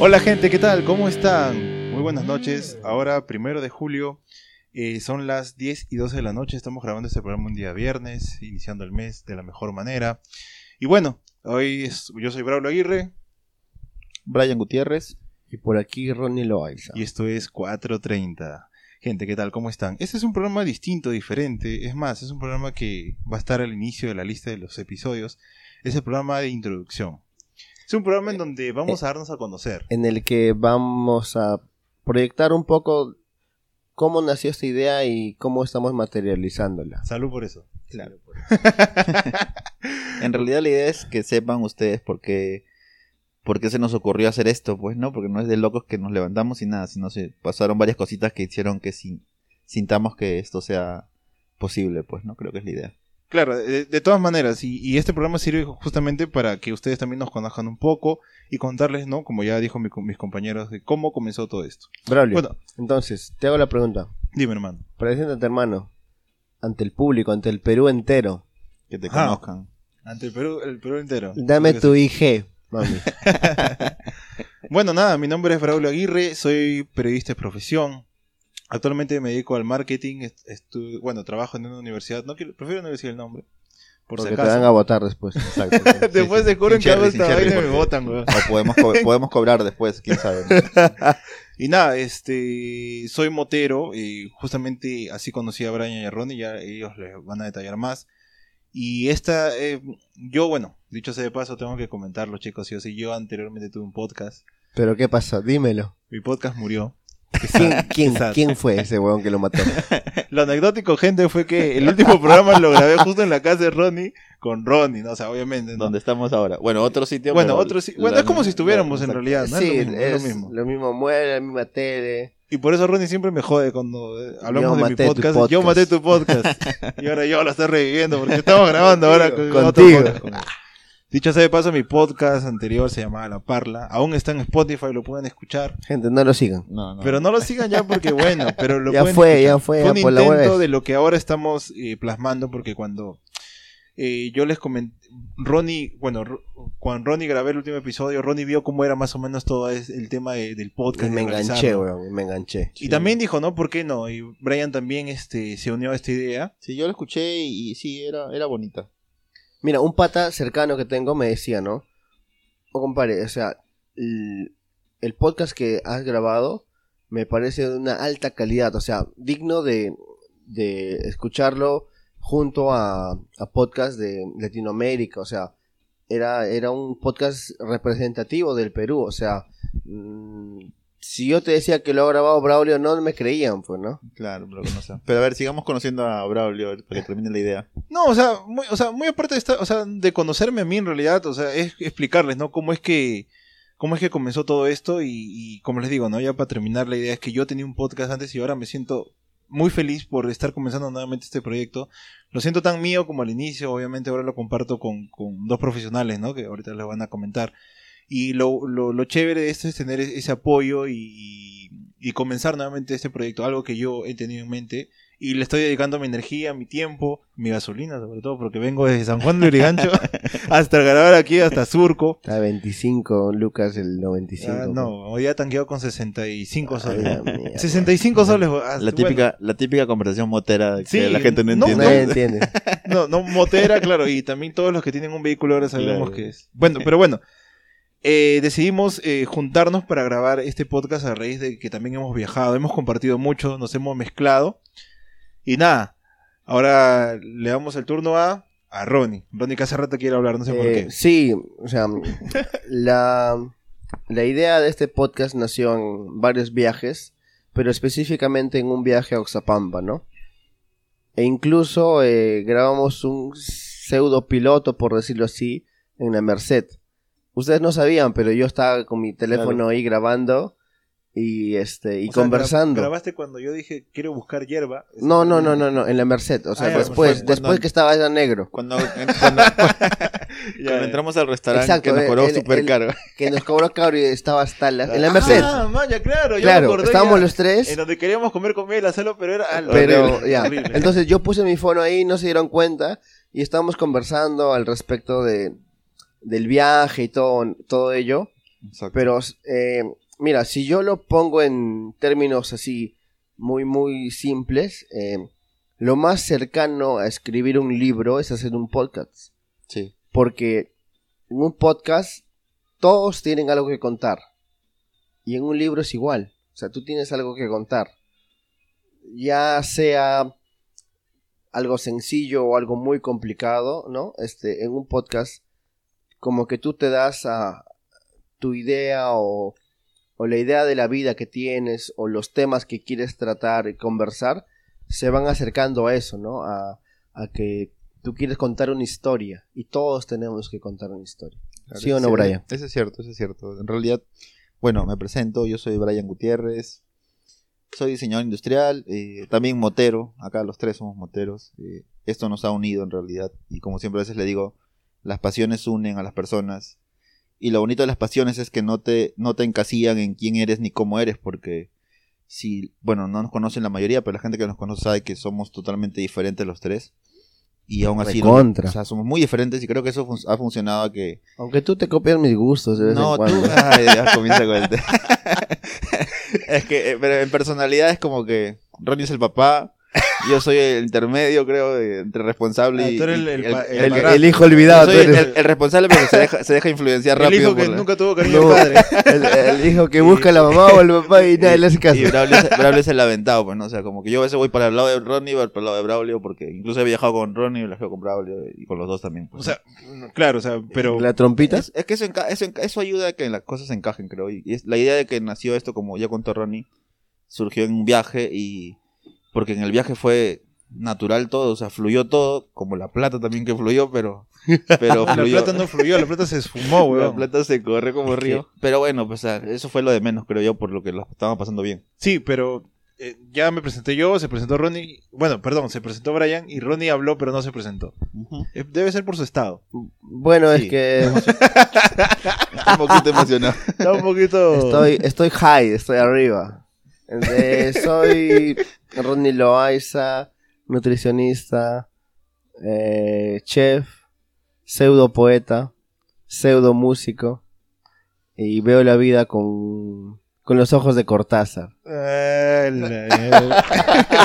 Hola gente, ¿qué tal? ¿Cómo están? Muy buenas noches. Ahora, primero de julio, eh, son las 10 y 12 de la noche. Estamos grabando este programa un día viernes, iniciando el mes de la mejor manera. Y bueno, hoy es- yo soy Braulio Aguirre Brian Gutiérrez. Y por aquí Ronnie Loaiza. y esto es 430. Gente, ¿qué tal? ¿Cómo están? Este es un programa distinto, diferente. Es más, es un programa que va a estar al inicio de la lista de los episodios. Es el programa de introducción. Es un programa en donde vamos a darnos a conocer. En el que vamos a proyectar un poco cómo nació esta idea y cómo estamos materializándola. Salud por eso. Claro. en realidad la idea es que sepan ustedes por qué, por qué se nos ocurrió hacer esto, pues no, porque no es de locos que nos levantamos y nada, sino se pasaron varias cositas que hicieron que sin- sintamos que esto sea posible, pues no, creo que es la idea. Claro, de, de todas maneras, y, y este programa sirve justamente para que ustedes también nos conozcan un poco y contarles, ¿no? Como ya dijo mi- mis compañeros, de cómo comenzó todo esto. Braulio, Bueno, entonces, te hago la pregunta. dime, hermano. Preséntate, hermano, ante el público, ante el Perú entero. Que te Ah. conozcan. Ante el Perú, el Perú entero. Dame tu sí. IG, mami. Bueno, nada, mi nombre es Braulio Aguirre, soy periodista de profesión. Actualmente me dedico al marketing, bueno, trabajo en una universidad, no quiero, prefiero no decir el nombre, por Porque si te van a votar después. Exacto. Después sí. descubren que hago esta vaina y me votan, weón. O podemos, co- podemos cobrar después, quién sabe. Y nada, este, soy motero, y justamente así conocí a Brian y a Ronnie, ya ellos les van a detallar más. Y esta, eh, yo, bueno, dicho sea de paso, tengo que comentarlo, chicos, yo sí, yo anteriormente tuve un podcast, Pero ¿qué pasó? Dímelo. mi podcast murió. ¿Quién, fue ese weón que lo mató? Lo anecdótico, gente, fue que el último programa lo grabé justo en la casa de Ronnie, con Ronnie, ¿no? O sea, obviamente, ¿no? Donde estamos ahora. Bueno, otro sitio. Bueno, otro bueno, la- es como si estuviéramos en realidad, ¿no? sí, es lo mismo, es lo mismo. lo mismo muere, la misma tele. Y por eso Ronnie siempre me jode cuando eh, hablamos Yo de mi podcast, podcast. Yo maté tu podcast. y ahora yo lo estoy reviviendo porque estamos grabando ahora con Contigo. otro podcast con él. Dicho sea de paso, mi podcast anterior se llamaba La Parla. Aún está en Spotify, lo pueden escuchar. Gente, no lo sigan. No, no. Pero no lo sigan ya porque, bueno, pero lo Ya pueden fue, escuchar. ya fue, Fue un ya por intento de lo que ahora estamos eh, plasmando porque cuando eh, yo les comenté, Ronnie, bueno, cuando Ronnie grabé el último episodio, Ronnie vio cómo era más o menos todo el tema de- del podcast. Y me de enganché, weón, me enganché. Y también dijo, ¿no? ¿Por qué no? Y Brian también este, se unió a esta idea. Sí, yo lo escuché y, y sí, era, era bonita. Mira, un pata cercano que tengo me decía, ¿no? O compadre, o sea, el, podcast que has grabado me parece de una alta calidad, o sea, digno de, de escucharlo junto a, a podcast de Latinoamérica, o sea, era, era un podcast representativo del Perú, o sea, mm, si yo te decía que lo ha grabado Braulio, no me creían, pues, ¿no? Claro. Pero a ver, sigamos conociendo a Braulio para que termine la idea. No, o sea, muy, o sea, muy aparte de, esta- o sea, de conocerme a mí en realidad, o sea, es explicarles, ¿no? Cómo es que, cómo es que comenzó todo esto y, y como les digo, ¿no? Ya para terminar, la idea es que yo tenía un podcast antes y ahora me siento muy feliz por estar comenzando nuevamente este proyecto. Lo siento tan mío como al inicio, obviamente ahora lo comparto con, con dos profesionales, ¿no? Que ahorita les van a comentar. Y lo, lo, lo chévere de esto es tener e- ese apoyo y, y, y comenzar nuevamente este proyecto, algo que yo he tenido en mente. Y le estoy dedicando mi energía, mi tiempo, mi gasolina, sobre todo, porque vengo desde San Juan de Urigancho hasta grabar aquí, hasta Surco. Está 25, Lucas, el 95. Ah, no, hoy ya tanqueado con 65 Ay, soles. la mierda. 65 soles. ah, La típica, la típica conversación motera que Sí, la gente no no, entiende. Nadie entiende. Bueno, no, no, motera, claro, y también todos los que tienen un vehículo ahora sabemos Claro. que es. Bueno, pero bueno, eh, decidimos eh, juntarnos para grabar este podcast a raíz de que también hemos viajado, hemos compartido mucho, nos hemos mezclado. Y nada, ahora le damos el turno a, a Ronnie. Ronnie que hace rato quiere hablar, no sé por Eh, qué. Sí, o sea, la, la idea de este podcast nació en varios viajes, pero específicamente en un viaje a Oxapampa, ¿no? E incluso eh, grabamos un pseudo piloto, por decirlo así, en la Merced. Ustedes no sabían, pero yo estaba con mi teléfono ahí grabando y este y O sea, gra- conversando. grabaste cuando yo dije quiero buscar hierba. No, no, no, no, no, en la Merced, o sea, Ah, después, cuando- después que estaba ya negro. Cuando, cuando, cuando entramos al restaurante Exacto, que nos cobró súper caro. que nos cobró caro y estaba hasta la, en la Merced. Ah, maya, claro, yo claro, acordé estábamos ya. los tres, En donde queríamos comer comida y hacerlo, pero era algo pero horrible, ya. horrible. Entonces yo puse mi fono ahí, no se dieron cuenta y estábamos conversando al respecto de del viaje y todo todo ello Exacto. Pero, eh, mira, si yo lo pongo en términos así muy, muy simples, eh, lo más cercano a escribir un libro es hacer un podcast. Sí. Porque en un podcast todos tienen algo que contar. Y en un libro es igual. O sea, tú tienes algo que contar. Ya sea algo sencillo o algo muy complicado, ¿no? Este, en un podcast, como que tú te das a tu idea o, o la idea de la vida que tienes o los temas que quieres tratar y conversar, se van acercando a eso, ¿no? A, a que tú quieres contar una historia y todos tenemos que contar una historia. Claro, ¿Sí o no, Brian? Eso es cierto, eso es cierto. En realidad, bueno, me presento, yo soy Brian Gutiérrez, soy diseñador industrial, eh, también motero, acá los tres somos moteros. eh, esto nos ha unido en realidad y como siempre a veces le digo, las pasiones unen a las personas y lo bonito de las pasiones es que no te, no te encasillan en quién eres ni cómo eres porque si, bueno, no nos conocen la mayoría, pero la gente que nos conoce sabe que somos totalmente diferentes los tres. Y aún así, ¿no? O sea, somos muy diferentes y creo que eso fun- ha funcionado a que, Aunque tú te copias mis gustos de vez no, en cuando. tú. Ay, ya comienza con el es que, eh, pero en personalidad es como que Ronnie es el papá. Yo soy el intermedio, creo, entre responsable Ah, y. tú eres y- el- el el- el el- el hijo olvidado. yo tú soy eres. el, el responsable porque se deja, se deja influenciar El rápido. hijo que la- nunca tuvo cariño No. padre. El, el hijo que busca a la mamá o el papá y nadie le hace caso. Y Braulio es, Braulio es el aventado, pues, ¿no? O sea, como que yo a veces voy para el lado de Ronnie, voy para el lado de Braulio, porque incluso he viajado con Ronnie, he viajado con Braulio y con los dos también. pues, O sea, claro, o sea, pero ¿La trompita? Es, es que eso, enca- eso, enca- eso ayuda a que las cosas se encajen, creo. Y es, la idea de que nació esto, como ya contó Ronnie, surgió en un viaje y... Porque en el viaje fue natural todo, o sea, fluyó todo, como la plata también que fluyó, pero... Pero la plata no fluyó, la plata se esfumó, La weón. plata se corre como río. Pero bueno, pues o sea, eso fue lo de menos, creo yo, por lo que lo estábamos pasando bien. Sí, pero eh, ya me presenté yo, se presentó Ronnie, bueno, perdón, se presentó Brian y Ronnie habló pero no se presentó. Eh, Debe ser por su estado. Bueno, Sí. es que Estoy un poquito emocionado. Está un poquito... estoy, estoy high, estoy arriba. Eh, soy Rodney Loaiza, nutricionista, eh, chef, pseudo poeta, pseudo músico y veo la vida con, con los ojos de Cortázar. Ah, la-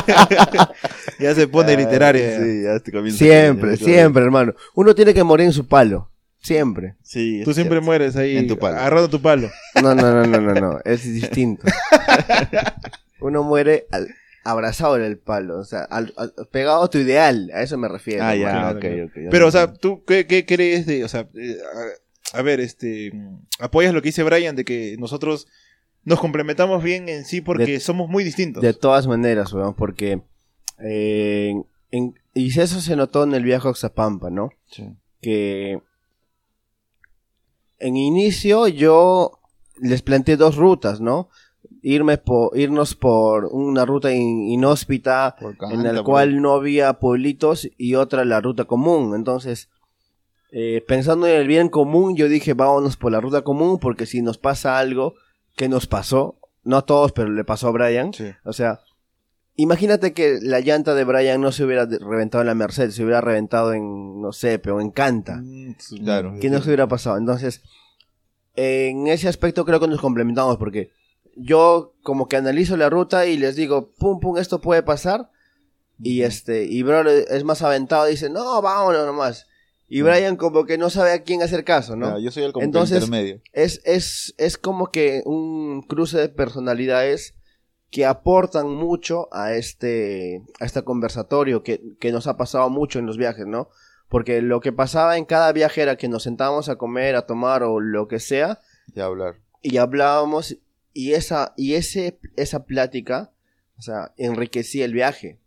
ya se pone literaria. Sí, ya te comienza Siempre, siempre, hermano. Uno tiene que morir en su palo. Siempre. Sí, Tú siempre cierto. mueres ahí En tu palo. agarrando tu palo. No, no, no, no, no, no. Es distinto. Uno muere al- abrazado en el palo. O sea, al- al- pegado a tu ideal. A eso me refiero. Ah, ya, Claro, ok, claro. ok. ya Pero, o sea. ¿tú qué, qué crees de, o sea, eh, a, a ver, este, apoyas lo que dice Brian de que nosotros nos complementamos bien en sí porque De- somos muy distintos? De todas maneras, weón, porque... eh, en- y eso se notó en el viaje a Oxapampa, ¿no? Sí. que en inicio yo les planteé dos rutas, ¿no? Irme por, irnos por una ruta in- inhóspita en la cual no había pueblitos y otra la ruta común. Entonces, eh, pensando en el bien común, yo dije, vámonos por la ruta común porque si nos pasa algo que nos pasó, no a todos, pero le pasó a Brian, Sí. o sea, imagínate que la llanta de Brian no se hubiera reventado en la Merced, se hubiera reventado en, no sé, pero en Canta. Mm, sí. Claro. ¿Qué nos hubiera pasado? Entonces, en ese aspecto creo que nos complementamos porque yo como que analizo la ruta y les digo, pum, pum, esto puede pasar. Y este, y bro es más aventado, dice, no, vámonos nomás. Y. Brian como que no sabe a quién hacer caso, ¿no? Claro, yo soy el como Entonces- intermedio. es, es, es como que un cruce de personalidades que aportan mucho a este, a este conversatorio que, que nos ha pasado mucho en los viajes, ¿no? Porque lo que pasaba en cada viaje era que nos sentábamos a comer, a tomar o lo que sea, Ya hablar. y hablábamos, y esa, y ese, esa plática, o sea, enriquecía el viaje,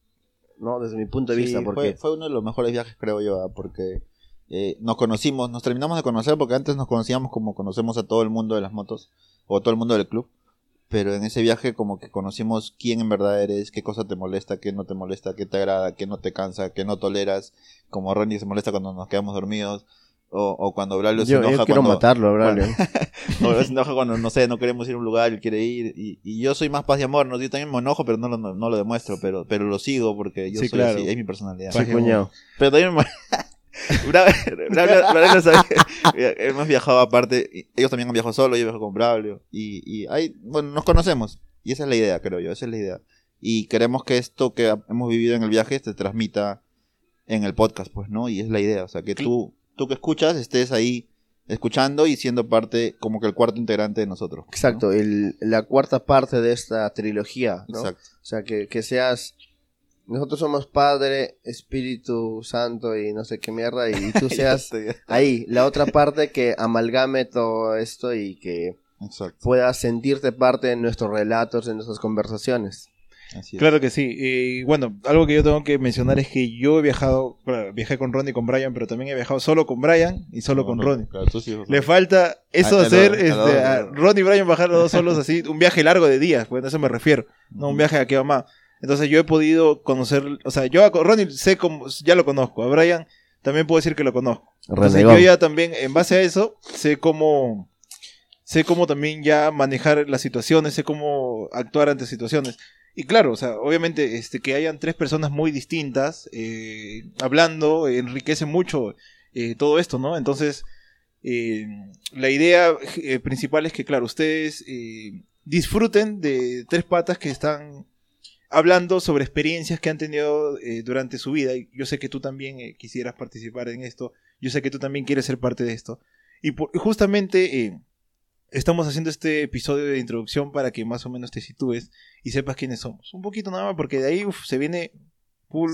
¿no? Desde mi punto de Sí, vista, porque... fue uno de los mejores viajes, creo yo, ah, porque eh, nos conocimos, nos terminamos de conocer, porque antes nos conocíamos como conocemos a todo el mundo de las motos, o todo el mundo del club, pero en ese viaje como que conocimos quién en verdad eres, qué cosa te molesta, qué no te molesta, qué te agrada, qué no te cansa, qué no toleras, como Ronnie se molesta cuando nos quedamos dormidos, o, o cuando Braulio se Yo, yo enoja quiero cuando... matarlo, Braulio. O se enoja cuando, no sé, no queremos ir a un lugar y quiere ir. Y, y yo soy más paz y amor, ¿no? Yo también me enojo, pero no lo, no, lo demuestro, pero, pero lo sigo porque yo Sí, soy claro. así, es mi personalidad. Sí, cuñado. Pero también me, Braulio, sabe. Hemos viajado aparte. Ellos también han viajado solo, yo viajo con Braulio. Y, y ahí, bueno, nos conocemos. Y esa es la idea, creo yo. Esa es la idea. Y queremos que esto que hemos vivido en el viaje se transmita en el podcast, pues, ¿no? Y es la idea. O sea, que tú, tú que escuchas estés ahí escuchando y siendo parte, como que el cuarto integrante de nosotros. ¿no? Exacto, el, la cuarta parte de esta trilogía, ¿no? Exacto. O sea, que, que seas... Nosotros somos Padre, Espíritu Santo y no sé qué mierda, y tú seas ahí, la otra parte que amalgame todo esto y que Exacto. puedas sentirte parte de nuestros relatos, de nuestras conversaciones. Así es. Claro que sí. Y bueno, algo que yo tengo que mencionar es que yo he viajado, claro, viajé con Ronnie y con Brian, pero también he viajado solo con Brian y solo con Ronnie. Claro, tú sí, Le falta eso Ah, a hacer, a este, a Ronnie y Brian bajar los dos solos así, un viaje largo de días, pues a eso me refiero, no un viaje a que más. Entonces yo he podido conocer, o sea, yo a Ronnie sé cómo, ya lo conozco, a Brian también puedo decir que lo conozco. Entonces Renegón. yo ya también, en base a eso, sé cómo, sé cómo también ya manejar las situaciones, sé cómo actuar ante situaciones. Y claro, o sea, obviamente este, que hayan tres personas muy distintas eh, hablando enriquece mucho eh, todo esto, ¿no? Entonces, eh, la idea eh, principal es que, claro, ustedes eh, disfruten de tres patas que están hablando sobre experiencias que han tenido durante su vida. Y yo sé que tú también quisieras participar en esto. Yo sé que tú también quieres ser parte de esto. Y por- justamente estamos haciendo este episodio de introducción para que más o menos te sitúes y sepas quiénes somos. Un poquito nada más, porque de ahí uf, se viene full,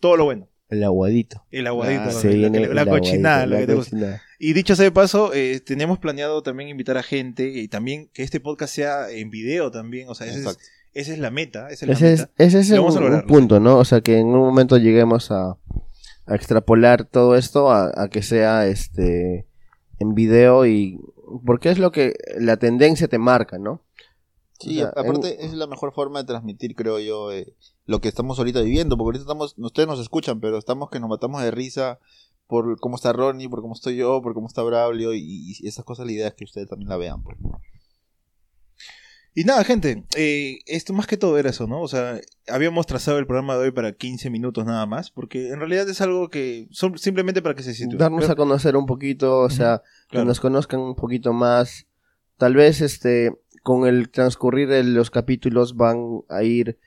todo lo bueno. El aguadito. El aguadito, Ah, la- Se la, la cochinada, aguadito, que cochinada. Y dicho sea de paso, eh, tenemos planeado también invitar a gente y también que este podcast sea en video también. O sea, esa es, Exacto. esa es la meta. Esa es la Ese es, ese es un, vamos a un lograr, punto, ¿no? O sea, que en un momento lleguemos a, a extrapolar todo esto a, a que sea este en video y porque es lo que la tendencia te marca, ¿no? Sí, O sea, aparte es la mejor forma de transmitir, creo yo, eh, lo que estamos ahorita viviendo, porque ahorita estamos, ustedes nos escuchan, pero estamos que nos matamos de risa por cómo está Ronnie, por cómo estoy yo, por cómo está Braulio, y, y esas cosas, la idea es que ustedes también la vean. Pues. Y nada, gente, eh, esto más que todo era eso, ¿no? O sea, habíamos trazado el programa de hoy para 15 minutos nada más, porque en realidad es algo que son simplemente para que se sitúen. darnos a conocer un poquito, o sea, que claro. nos conozcan un poquito más. Tal vez este con el transcurrir de los capítulos van a ir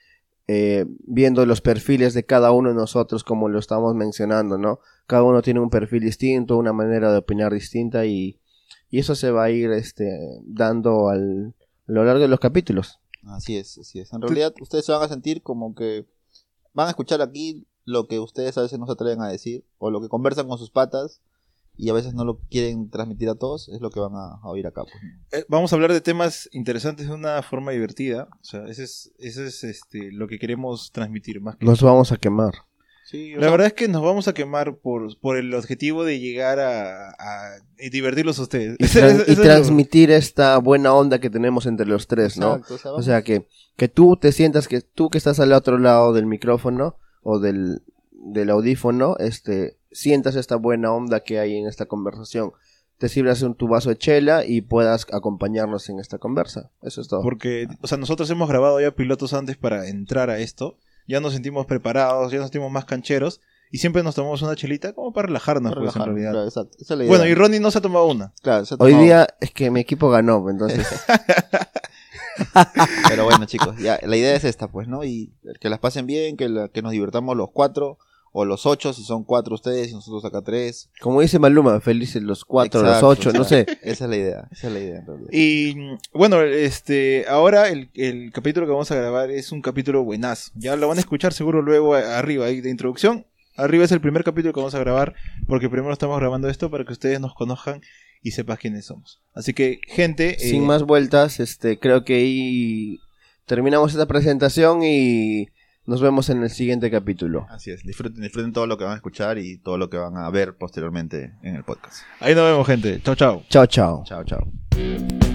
eh, viendo los perfiles de cada uno de nosotros como lo estamos mencionando, ¿no? Cada uno tiene un perfil distinto, una manera de opinar distinta y, y eso se va a ir este dando al, a lo largo de los capítulos. Así es, así es. En realidad, ustedes se van a sentir como que van a escuchar aquí lo que ustedes a veces no se atreven a decir, o lo que conversan con sus patas, y a veces no lo quieren transmitir a todos, es lo que van a, a oír acá. Pues. Eh, vamos a hablar de temas interesantes de una forma divertida. O sea, ese es, ese es este, lo que queremos transmitir más que Nos vamos a quemar. Sí, La sea, verdad es que nos vamos a quemar por, por el objetivo de llegar a, a- y divertirlos a ustedes. Y, tran- transmitir esta buena onda que tenemos entre los tres, ¿no? exacto, o sea, O vamos- sea, que, que tú te sientas que tú que estás al otro lado del micrófono o del, del audífono, este, sientas esta buena onda que hay en esta conversación. Te sirvas un, tu vaso de chela y puedas acompañarnos en esta conversa. Eso es todo. Porque, o sea, nosotros hemos grabado ya pilotos antes para entrar a esto. Ya nos sentimos preparados, ya nos sentimos más cancheros. Y siempre nos tomamos una chelita como para relajarnos, para pues, en realidad. claro, exacto, esa es la idea. Bueno, y Ronnie no se ha tomado una. Claro, se ha Hoy día es que mi equipo ganó, entonces Pero bueno, chicos, ya, la idea es esta, pues, ¿no? Y que las pasen bien, que, la- que nos divertamos los cuatro, o los ocho, si son cuatro ustedes y nosotros acá tres. como dice Maluma, felices los cuatro, Exacto, los ocho, o sea, no sé. Esa es la idea, esa es la idea, en realidad. Y bueno, este, ahora el, el capítulo que vamos a grabar es un capítulo buenazo. Ya lo van a escuchar seguro luego a- arriba, ahí de introducción. Arriba es el primer capítulo que vamos a grabar, porque primero estamos grabando esto para que ustedes nos conozcan y sepan quiénes somos. Así que, gente, Sin eh, más vueltas, este, creo que ahí terminamos esta presentación y nos vemos en el siguiente capítulo. Así es, disfruten, disfruten todo lo que van a escuchar y todo lo que van a ver posteriormente en el podcast. ahí nos vemos, gente. Chao, chao. Chao, chao. Chao, chao.